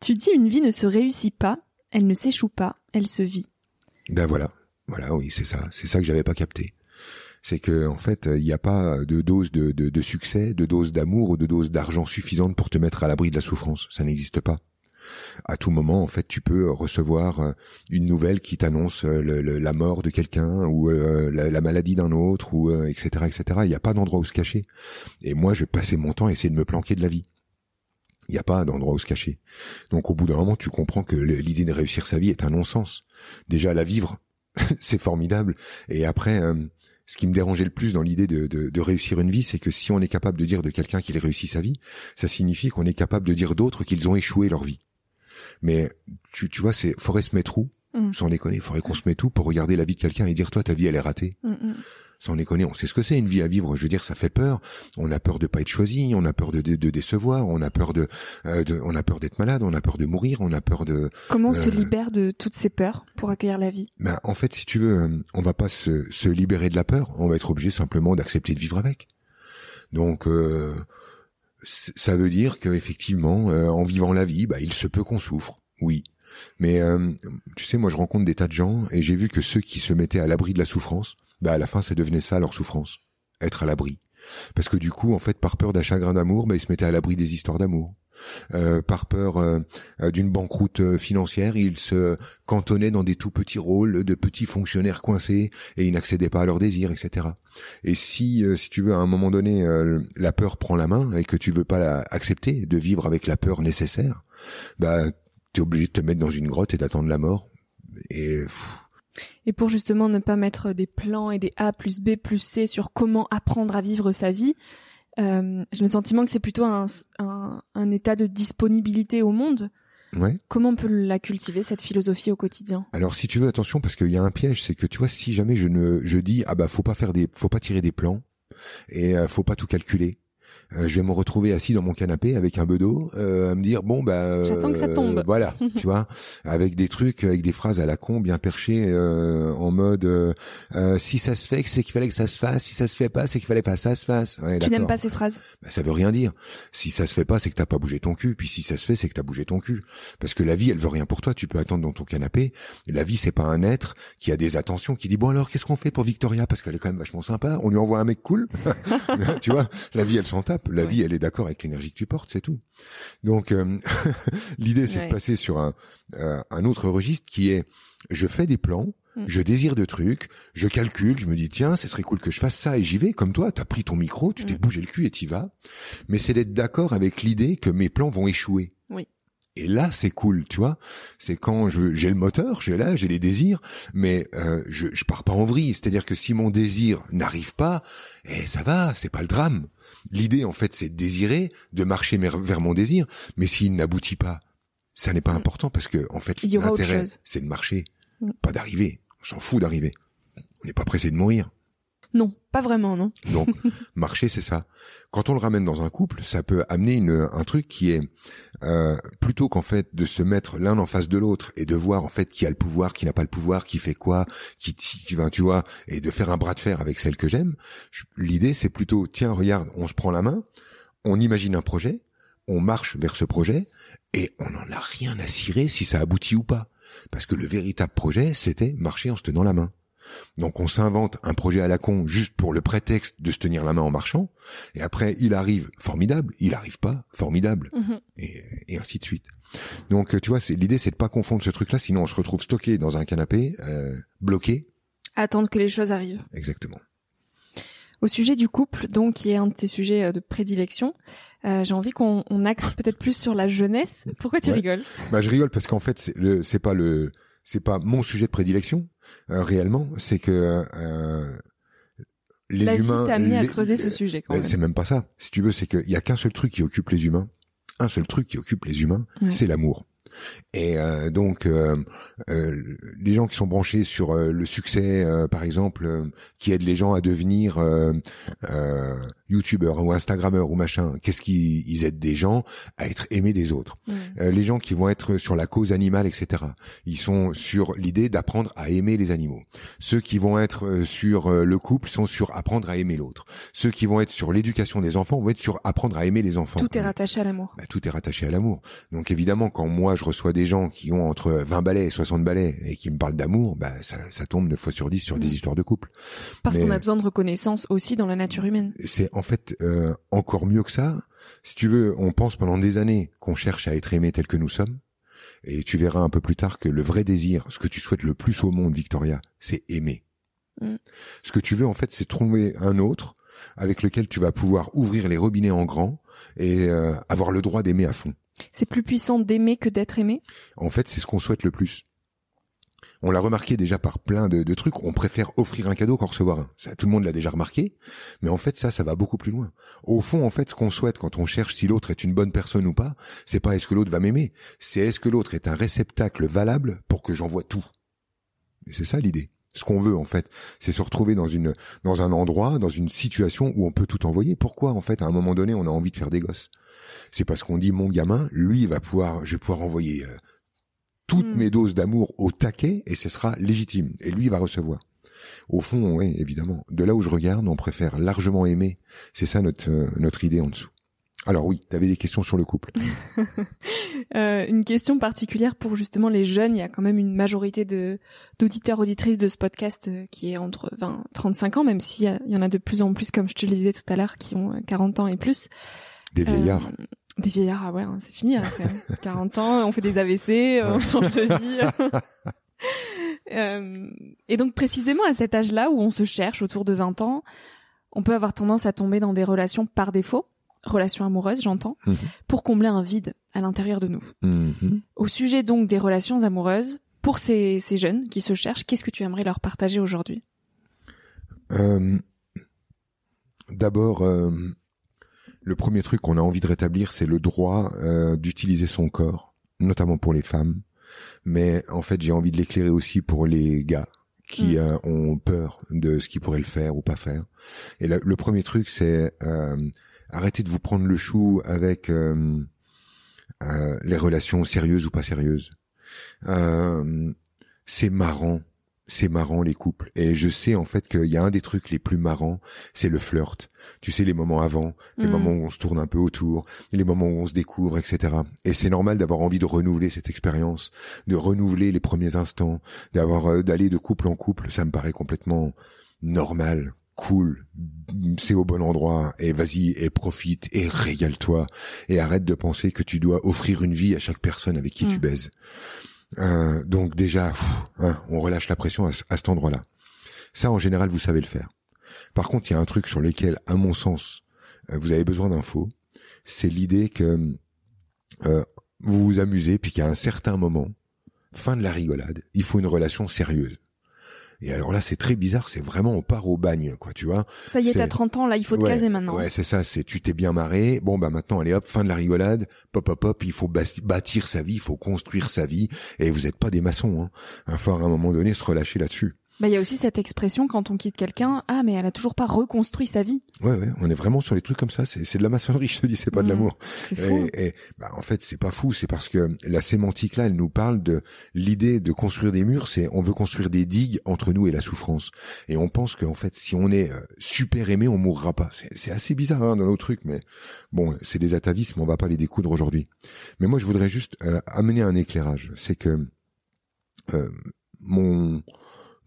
tu dis une vie ne se réussit pas, elle ne s'échoue pas, elle se vit. Ben voilà, voilà, oui, c'est ça, c'est ça que j'avais pas capté c'est que en fait, il n'y a pas de dose de, de, succès, de dose d'amour ou de dose d'argent suffisante pour te mettre à l'abri de la souffrance. Ça n'existe pas. À tout moment, en fait, tu peux recevoir euh, une nouvelle qui t'annonce euh, la mort de quelqu'un ou euh, la, maladie d'un autre ou etc etc. Il n'y a pas d'endroit où se cacher. Et moi, je passais mon temps à essayer de me planquer de la vie. Il n'y a pas d'endroit où se cacher. Donc au bout d'un moment, tu comprends que l'idée de réussir sa vie est un non-sens. Déjà, la vivre, c'est formidable. Et après, ce qui me dérangeait le plus dans l'idée de, de, réussir une vie, c'est que si on est capable de dire de quelqu'un qu'il réussit sa vie, ça signifie qu'on est capable de dire d'autres qu'ils ont échoué leur vie. Mais tu, tu vois, c'est faudrait se mettre où mmh. Sans déconner, il faudrait qu'on se mette où pour regarder la vie de quelqu'un et dire toi ta vie elle est ratée. Mmh, mmh sans déconner, on sait ce que c'est une vie à vivre. Je veux dire, ça fait peur. On a peur de pas être choisi, on a peur de, de, décevoir, on a peur de, euh, de on a peur d'être malade, on a peur de mourir, on a peur de. Comment on se euh, libère de toutes ces peurs pour accueillir la vie? Ben en fait, si tu veux, euh, on va pas se, se libérer de la peur. On va être obligé simplement d'accepter de vivre avec. Donc euh, ça veut dire qu'effectivement, en vivant la vie, bah, il se peut qu'on souffre, oui. Mais tu sais, moi je rencontre des tas de gens et j'ai vu que ceux qui se mettaient à l'abri de la souffrance, bah à la fin ça devenait ça leur souffrance, être à l'abri. Parce que du coup, en fait, par peur d'un chagrin d'amour, bah, ils se mettaient à l'abri des histoires d'amour. Euh, par peur euh, euh, d'une banqueroute financière, ils se cantonnaient dans des tout petits rôles de petits fonctionnaires coincés et ils n'accédaient pas à leurs désirs, etc. Et si, si tu veux, à un moment donné, la peur prend la main et que tu veux pas la accepter, de vivre avec la peur nécessaire, bah, es obligé de te mettre dans une grotte et d'attendre la mort. Et et pour justement ne pas mettre des plans et des A plus B plus C sur comment apprendre à vivre sa vie, euh, j'ai le sentiment que c'est plutôt un, un, état de disponibilité au monde. Ouais. Comment on peut la cultiver cette philosophie au quotidien? Alors si tu veux attention parce qu'il y a un piège, c'est que tu vois si jamais je ne je dis ah bah faut pas faire des faut pas tirer des plans et euh, faut pas tout calculer je vais me retrouver assis dans mon canapé avec un bedeau euh, à me dire bon bah j'attends que ça tombe. Voilà, tu vois, avec des trucs, avec des phrases à la con, bien perchées, euh, en mode si ça se fait, c'est qu'il fallait que ça se fasse. Si ça se fait pas, c'est qu'il fallait pas que ça se fasse. tu n'aimes pas ces phrases bah, Ça veut rien dire. Si ça se fait pas, c'est que t'as pas bougé ton cul. Puis si ça se fait, c'est que t'as bougé ton cul. Parce que la vie, elle veut rien pour toi. Tu peux attendre dans ton canapé. La vie, c'est pas un être qui a des attentions, qui dit bon alors qu'est-ce qu'on fait pour Victoria? Parce qu'elle est quand même vachement sympa. On lui envoie un mec cool. tu vois, la vie, elle s'en tape. La vie, elle est d'accord avec l'énergie que tu portes, c'est tout. Donc, euh, l'idée, c'est de passer sur un, euh, un autre registre qui est, je fais des plans, mm. je désire de trucs, je calcule, je me dis tiens, ce serait cool que je fasse ça et j'y vais. Comme toi, t'as pris ton micro, tu t'es mm. bougé le cul et t'y vas. Mais c'est d'être d'accord avec l'idée que mes plans vont échouer. Oui. Et là, c'est cool, tu vois. C'est quand j'ai le moteur, j'ai là, j'ai les désirs, mais euh, je je pars pas en vrille. C'est-à-dire que si mon désir n'arrive pas, eh ça va, c'est pas le drame. L'idée, en fait, c'est de désirer, de marcher vers mon désir. Mais s'il n'aboutit pas, ça n'est pas mm. important parce que en fait, l'intérêt, c'est de marcher, mm. pas d'arriver. On s'en fout d'arriver. On n'est pas pressé de mourir. Non, pas vraiment, non. Donc, marcher, c'est ça. Quand on le ramène dans un couple, ça peut amener une, un truc qui est euh, plutôt qu'en fait de se mettre l'un en face de l'autre et de voir en fait qui a le pouvoir, qui n'a pas le pouvoir, qui fait quoi, qui, qui va, tu vois, et de faire un bras de fer avec celle que j'aime. L'idée, c'est plutôt, tiens, regarde, on se prend la main, on imagine un projet, on marche vers ce projet et on n'en a rien à cirer si ça aboutit ou pas. Parce que le véritable projet, c'était marcher en se tenant la main. Donc on s'invente un projet à la con juste pour le prétexte de se tenir la main en marchant. Et après, il arrive, formidable. Il arrive pas, formidable. Mhm. Et, et ainsi de suite. Donc tu vois, c'est l'idée, c'est de pas confondre ce truc-là, sinon on se retrouve stocké dans un canapé, euh, bloqué. Attendre que les choses arrivent. Exactement. Au sujet du couple, donc qui est un de tes sujets euh, de prédilection, euh, j'ai envie qu'on on axe peut-être plus sur la jeunesse. Pourquoi tu Ouais. rigoles? Bah je rigole parce qu'en fait, c'est le, c'est pas le, c'est pas mon sujet de prédilection réellement, c'est que euh, les La vie humains. t'a amené à les- creuser ce sujet quand même. c'est même pas ça. Si tu veux, c'est qu'il y a qu'un seul truc qui occupe les humains. Un seul truc qui occupe les humains, Ouais. c'est l'amour. Et euh, donc, euh, euh, les gens qui sont branchés sur euh, le succès, euh, par exemple, euh, qui aident les gens à devenir euh, euh, youtubeurs ou instagrammeurs ou machin, qu'est-ce qu'ils ils aident des gens à être aimés des autres. Ouais. Euh, les gens qui vont être sur la cause animale, etc. Ils sont sur l'idée d'apprendre à aimer les animaux. Ceux qui vont être euh, sur euh, le couple sont sur apprendre à aimer l'autre. Ceux qui vont être sur l'éducation des enfants vont être sur apprendre à aimer les enfants. Tout est rattaché à l'amour. Bah, tout est rattaché à l'amour. Donc évidemment, quand moi je reçois des gens qui ont entre 20 balais et 60 balais et qui me parlent d'amour, bah ça, ça tombe 9 fois sur 10 sur des Mm. histoires de couple. Parce qu'on a besoin de reconnaissance aussi dans la nature humaine. C'est en fait euh, encore mieux que ça. Si tu veux, on pense pendant des années qu'on cherche à être aimé tel que nous sommes. Et tu verras un peu plus tard que le vrai désir, ce que tu souhaites le plus au monde, Victoria, c'est aimer. Mm. Ce que tu veux, en fait, c'est trouver un autre avec lequel tu vas pouvoir ouvrir les robinets en grand et euh, avoir le droit d'aimer à fond. C'est plus puissant d'aimer que d'être aimé? En fait, c'est ce qu'on souhaite le plus. On l'a remarqué déjà par plein de, trucs. On préfère offrir un cadeau qu'en recevoir un. Tout le monde l'a déjà remarqué. Mais en fait, ça, ça va beaucoup plus loin. Au fond, en fait, ce qu'on souhaite quand on cherche si l'autre est une bonne personne ou pas, c'est pas est-ce que l'autre va m'aimer. C'est est-ce que l'autre est un réceptacle valable pour que j'envoie tout. C'est ça l'idée. Ce qu'on veut, en fait, c'est se retrouver dans une, dans un endroit, dans une situation où on peut tout envoyer. Pourquoi, en fait, à un moment donné, on a envie de faire des gosses? C'est parce qu'on dit, mon gamin, lui, il va pouvoir, je vais pouvoir envoyer euh, toutes Mm. mes doses d'amour au taquet et ce sera légitime. Et lui, il va recevoir. Au fond, oui, évidemment. De là où je regarde, on préfère largement aimer. C'est ça notre, euh, notre idée en dessous. Alors oui, tu avais des questions sur le couple. Euh, une question particulière pour justement les jeunes. Il y a quand même une majorité de d'auditeurs auditrices de ce podcast euh, qui est entre 20 35 ans, même s'il y, y en a de plus en plus, comme je te le disais tout à l'heure, qui ont euh, 40 ans et plus. Des vieillards. Euh, des vieillards, ah ouais, hein, c'est fini après. 40 ans, on fait des AVC, euh, on change de vie. Euh, et donc précisément à cet âge-là où on se cherche autour de 20 ans, on peut avoir tendance à tomber dans des relations par défaut, relations amoureuses j'entends, Mhm. pour combler un vide à l'intérieur de nous. Mhm. Au sujet donc des relations amoureuses, pour ces, ces jeunes qui se cherchent, qu'est-ce que tu aimerais leur partager aujourd'hui? Euh, D'abord, euh, le premier truc qu'on a envie de rétablir, c'est le droit euh, d'utiliser son corps, notamment pour les femmes. Mais en fait, j'ai envie de l'éclairer aussi pour les gars qui Mm. euh, ont peur de ce qu'ils pourraient le faire ou pas faire. Et le, le premier truc, c'est euh, arrêter de vous prendre le chou avec euh, euh, les relations sérieuses ou pas sérieuses. Euh, c'est marrant, c'est marrant les couples. Et je sais en fait qu'il y a un des trucs les plus marrants, c'est le flirt. Tu sais les moments avant, les Mm. moments où on se tourne un peu autour, les moments où on se découvre, etc. Et c'est normal d'avoir envie de renouveler cette expérience, de renouveler les premiers instants, d'avoir euh, d'aller de couple en couple. Ça me paraît complètement normal, cool. C'est au bon endroit. Et vas-y et profite et régale-toi et arrête de penser que tu dois offrir une vie à chaque personne avec qui Mm. tu baises. Euh, donc déjà, hein, on relâche la pression à cet endroit-là. Ça, en général, vous savez le faire. Par contre, il y a un truc sur lequel, à mon sens, euh, vous avez besoin d'infos. C'est l'idée que euh, vous vous amusez, puis qu'à un certain moment, fin de la rigolade, il faut une relation sérieuse. Et alors là, c'est très bizarre. C'est vraiment on part au bagne, quoi, tu vois. Ça y est, t'as 30 ans, là, il faut te Ouais, caser maintenant. Ouais, c'est ça. C'est tu t'es bien marré. Bon, bah maintenant, allez hop, fin de la rigolade. Pop, pop, pop. Il faut bâtir sa vie. Il faut construire sa vie. Et vous êtes pas des maçons. Hein. Il faut à un moment donné se relâcher là-dessus. Bah, il y a aussi cette expression quand on quitte quelqu'un, ah, mais elle a toujours pas reconstruit sa vie. Ouais, ouais. On est vraiment sur les trucs comme ça. C'est c'est de la maçonnerie. Je te dis, c'est pas de Mm. l'amour. C'est fou. Et, et, bah, en fait, c'est pas fou. C'est parce que la sémantique là, elle nous parle de l'idée de construire des murs. C'est on veut construire des digues entre nous et la souffrance. Et on pense qu'en fait, si on est euh, super aimé, on mourra pas. C'est- C'est assez bizarre hein, dans nos trucs, mais bon, c'est des atavismes. On va pas les découdre aujourd'hui. Mais moi, je voudrais juste euh, amener un éclairage. C'est que euh, mon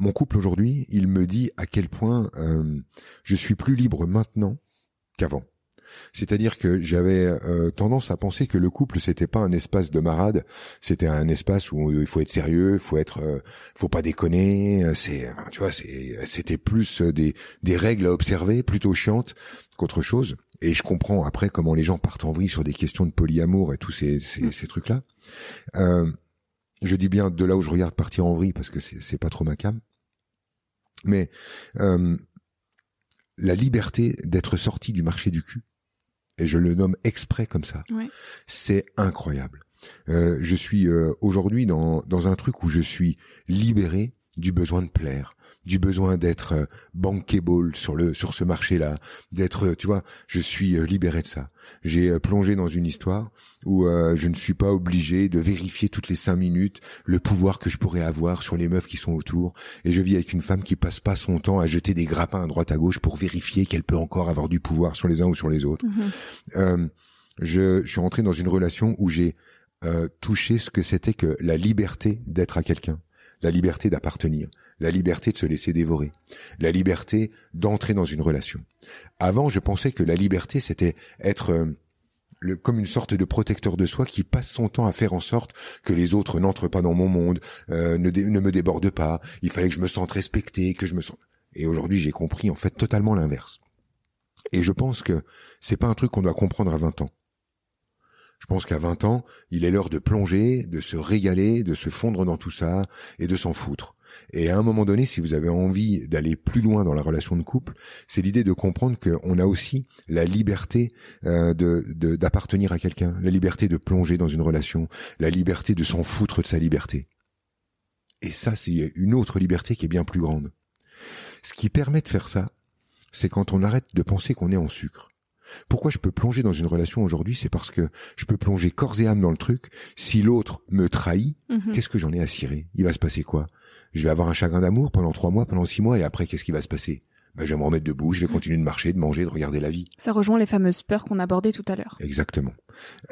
mon couple aujourd'hui, il me dit à quel point euh, je suis plus libre maintenant qu'avant. C'est-à-dire que j'avais euh, tendance à penser que le couple c'était pas un espace de marade, c'était un espace où il faut être sérieux, il faut être, euh, faut pas déconner. C'est, tu vois, c'était plus des des règles à observer, plutôt chiantes qu'autre chose. Et je comprends après comment les gens partent en vrille sur des questions de polyamour et tous ces ces, ces trucs là. je dis bien de là où je regarde partir en vrille parce que c'est pas trop ma cam. Mais euh, la liberté d'être sorti du marché du cul, et je le nomme exprès comme ça, c'est incroyable. Euh, je suis euh, aujourd'hui dans, dans un truc où je suis libéré du besoin de plaire, du besoin d'être euh, bankable sur le sur ce marché-là, d'être, euh, tu vois, je suis euh, libéré de ça. J'ai plongé dans une histoire où je ne suis pas obligé de vérifier toutes les cinq minutes le pouvoir que je pourrais avoir sur les meufs qui sont autour. Et je vis avec une femme qui passe pas son temps à jeter des grappins à droite à gauche pour vérifier qu'elle peut encore avoir du pouvoir sur les uns ou sur les autres. Mhm. je, je, suis rentré dans une relation où j'ai touché ce que c'était que la liberté d'être à quelqu'un la liberté d'appartenir, la liberté de se laisser dévorer, la liberté d'entrer dans une relation. Avant, je pensais que la liberté, c'était être euh, comme une sorte de protecteur de soi qui passe son temps à faire en sorte que les autres n'entrent pas dans mon monde, euh, ne, ne me débordent pas. Il fallait que je me sente respecté, que je me sente. Et aujourd'hui, j'ai compris en fait totalement l'inverse. Et je pense que c'est pas un truc qu'on doit comprendre à 20 ans. Je pense qu'à 20 ans, il est l'heure de plonger, de se régaler, de se fondre dans tout ça et de s'en foutre. Et à un moment donné, si vous avez envie d'aller plus loin dans la relation de couple, c'est l'idée de comprendre qu'on a aussi la liberté euh, d'appartenir à quelqu'un, la liberté de plonger dans une relation, la liberté de s'en foutre de sa liberté. Et ça, c'est une autre liberté qui est bien plus grande. Ce qui permet de faire ça, c'est quand on arrête de penser qu'on est en sucre. Pourquoi je peux plonger dans une relation aujourd'hui C'est parce que je peux plonger corps et âme dans le truc. Si l'autre me trahit, mhm. qu'est-ce que j'en ai à cirer? Il va se passer quoi? Je vais avoir un chagrin d'amour pendant trois mois, pendant six mois, et après, qu'est-ce qui va se passer? Ben, je vais me remettre debout, je vais continuer de marcher, de manger, de regarder la vie. Ça rejoint les fameuses peurs qu'on abordait tout à l'heure. Exactement.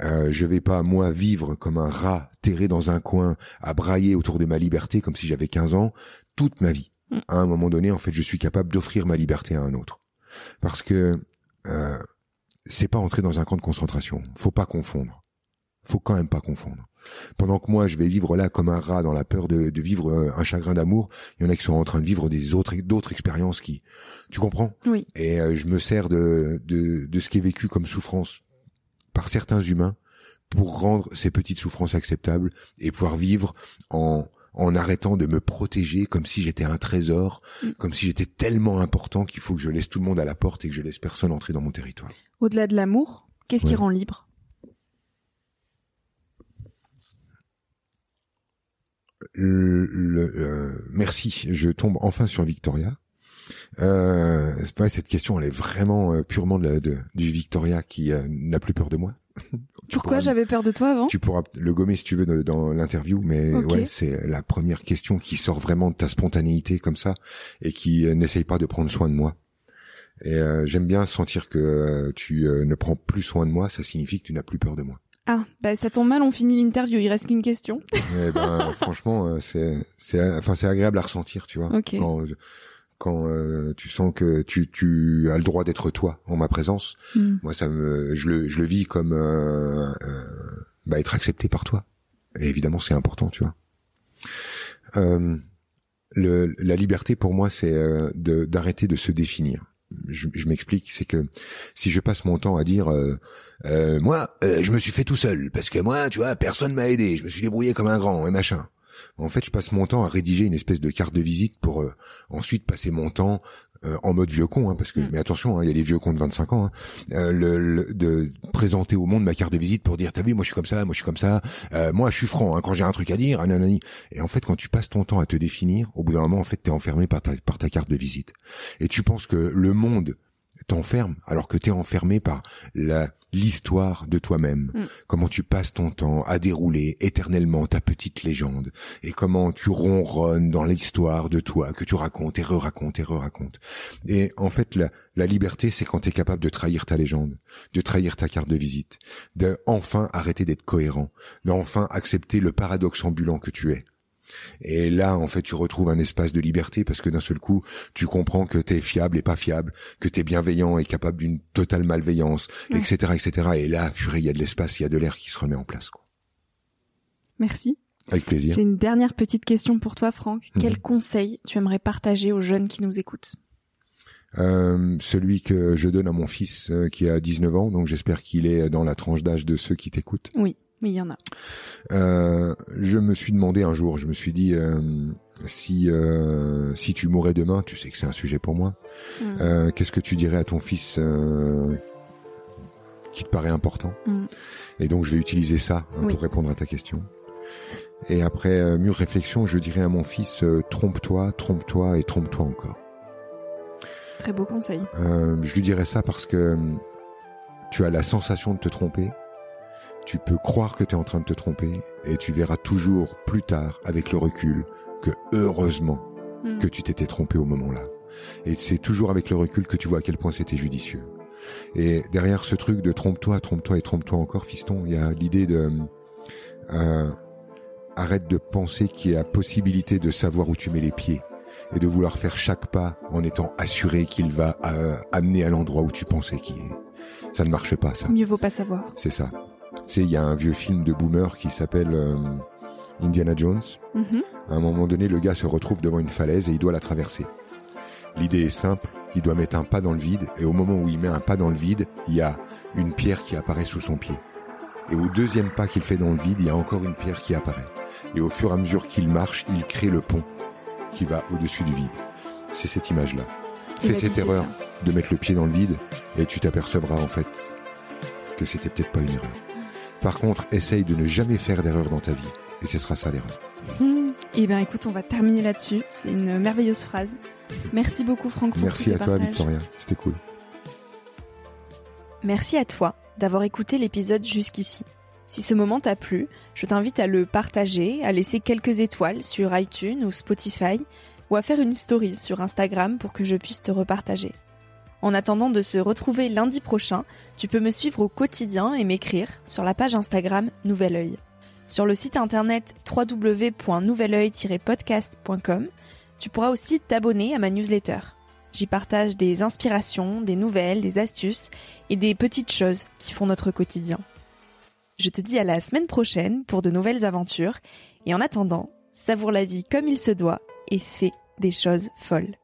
Euh, je vais pas moi vivre comme un rat terré dans un coin à brailler autour de ma liberté comme si j'avais 15 ans toute ma vie. Mm. À un moment donné, en fait, je suis capable d'offrir ma liberté à un autre. Parce que euh, c'est pas entrer dans un camp de concentration. Faut pas confondre. Faut quand même pas confondre. Pendant que moi, je vais vivre là comme un rat dans la peur de, vivre euh, un chagrin d'amour, il y en a qui sont en train de vivre des autres d'autres expériences qui, tu comprends? Oui. Et euh, je me sers de, de de ce qui est vécu comme souffrance par certains humains pour rendre ces petites souffrances acceptables et pouvoir vivre en en arrêtant de me protéger comme si j'étais un trésor, mm. comme si j'étais tellement important qu'il faut que je laisse tout le monde à la porte et que je laisse personne entrer dans mon territoire. Au-delà de l'amour, qu'est-ce qui rend libre? Le, euh, merci, je tombe enfin sur Victoria. Euh, cette question, elle est vraiment euh, purement de, du Victoria qui euh, n'a plus peur de moi. Pourquoi j'avais peur de toi avant? Tu pourras le gommer si tu veux dans l'interview, mais ouais, c'est la première question qui sort vraiment de ta spontanéité comme ça et qui n'essaye pas de prendre soin de moi. Et j'aime bien sentir que tu ne prends plus soin de moi, ça signifie que tu n'as plus peur de moi. Ah, bah ça tombe mal, on finit l'interview, il reste qu'une question. Eh ben, franchement, c'est c'est enfin c'est agréable à ressentir, tu vois. Okay quand euh, tu sens que tu, tu as le droit d'être toi en ma présence. Hmm. Moi, ça me, je le, je le vis comme euh, euh, bah, être accepté par toi. Et évidemment, c'est important, tu vois. Le, la liberté pour moi, c'est de d'arrêter de se définir. Je, m'explique, c'est que si je passe mon temps à dire moi, je me suis fait tout seul parce que moi, tu vois, personne m'a aidé, je me suis débrouillé comme un grand et machin. En fait, je passe mon temps à rédiger une espèce de carte de visite pour euh, ensuite passer mon temps euh, en mode vieux con, hein, parce que mm. mais attention, hein, il y a les vieux cons de 25 ans, hein, euh, le, de présenter au monde ma carte de visite pour dire t'as vu, moi je suis comme ça, moi je suis comme ça, moi je suis franc hein, quand j'ai un truc à dire, nanani. Et en fait, quand tu passes ton temps à te définir, au bout d'un moment, en fait, t'es enfermé par ta par ta carte de visite. Et tu penses que le monde t'enferme alors que t'es enfermé par la l'histoire de toi-même, mm. comment tu passes ton temps à dérouler éternellement ta petite légende et comment tu ronronnes dans l'histoire de toi que tu racontes et re-racontes et re-racontes. Et en fait, la, la liberté, c'est quand t'es capable de trahir ta légende, de trahir ta carte de visite, de enfin arrêter d'être cohérent, d'enfin accepter le paradoxe ambulant que tu es Et là, en fait, tu retrouves un espace de liberté parce que d'un seul coup, tu comprends que t'es fiable et pas fiable, que t'es bienveillant et capable d'une totale malveillance, etc., etc. Et là, purée, il y a de l'espace, il y a de l'air qui se remet en place. Quoi. Merci. Avec plaisir. J'ai une dernière petite question pour toi, Franck. Mhm. Quel conseil tu aimerais partager aux jeunes qui nous écoutent? Euh, celui que je donne à mon fils euh, qui a 19 ans, donc j'espère qu'il est dans la tranche d'âge de ceux qui t'écoutent. Oui, oui, il y en a. Euh, je me suis demandé un jour, je me suis dit euh, si euh, si tu mourais demain, tu sais que c'est un sujet pour moi. Mm. Euh, Qu'est-ce que tu dirais à ton fils euh, qui te paraît important? Mm. Et donc je vais utiliser ça hein, Oui. pour répondre à ta question. Et après euh, mûre réflexion, je dirais à mon fils euh, trompe-toi, trompe-toi et trompe-toi encore. Très beau conseil. Euh, je lui dirais ça parce que tu as la sensation de te tromper. Tu peux croire que tu es en train de te tromper et tu verras toujours plus tard avec le recul que heureusement Mm. que tu t'étais trompé au moment-là. Et c'est toujours avec le recul que tu vois à quel point c'était judicieux. Et derrière ce truc de trompe-toi, trompe-toi et trompe-toi encore, fiston, il y a l'idée de euh, arrête de penser qu'il y a possibilité de savoir où tu mets les pieds et de vouloir faire chaque pas en étant assuré qu'il va euh, amener à l'endroit où tu pensais qu'il est. Ça ne marche pas, ça. Mieux vaut pas savoir. C'est ça. Sais, il y a un vieux film de boomer qui s'appelle euh, Indiana Jones. Mhm. À un moment donné, le gars se retrouve devant une falaise et il doit la traverser. L'idée est simple, il doit mettre un pas dans le vide et au moment où il met un pas dans le vide, il y a une pierre qui apparaît sous son pied. Et au deuxième pas qu'il fait dans le vide, il y a encore une pierre qui apparaît. Et au fur et à mesure qu'il marche, il crée le pont qui va au-dessus du vide. C'est cette image-là. Il Fais a cette erreur ça. de mettre le pied dans le vide et tu t'apercevras en fait que c'était peut-être pas une erreur. Par contre, essaye de ne jamais faire d'erreur dans ta vie et ce sera ça l'erreur. Eh bien, écoute, on va terminer là-dessus. C'est une merveilleuse phrase. Merci beaucoup, Franck, pour Merci à toi, partages. Victoria. C'était cool. Merci à toi d'avoir écouté l'épisode jusqu'ici. Si ce moment t'a plu, je t'invite à le partager, à laisser quelques étoiles sur iTunes ou Spotify, ou à faire une story sur Instagram pour que je puisse te repartager. En attendant de se retrouver lundi prochain, tu peux me suivre au quotidien et m'écrire sur la page Instagram Nouvel Oeil. Sur le site internet www.nouveloeil-podcast.com, tu pourras aussi t'abonner à ma newsletter. J'y partage des inspirations, des nouvelles, des astuces et des petites choses qui font notre quotidien. Je te dis à la semaine prochaine pour de nouvelles aventures et en attendant, savoure la vie comme il se doit et fais des choses folles.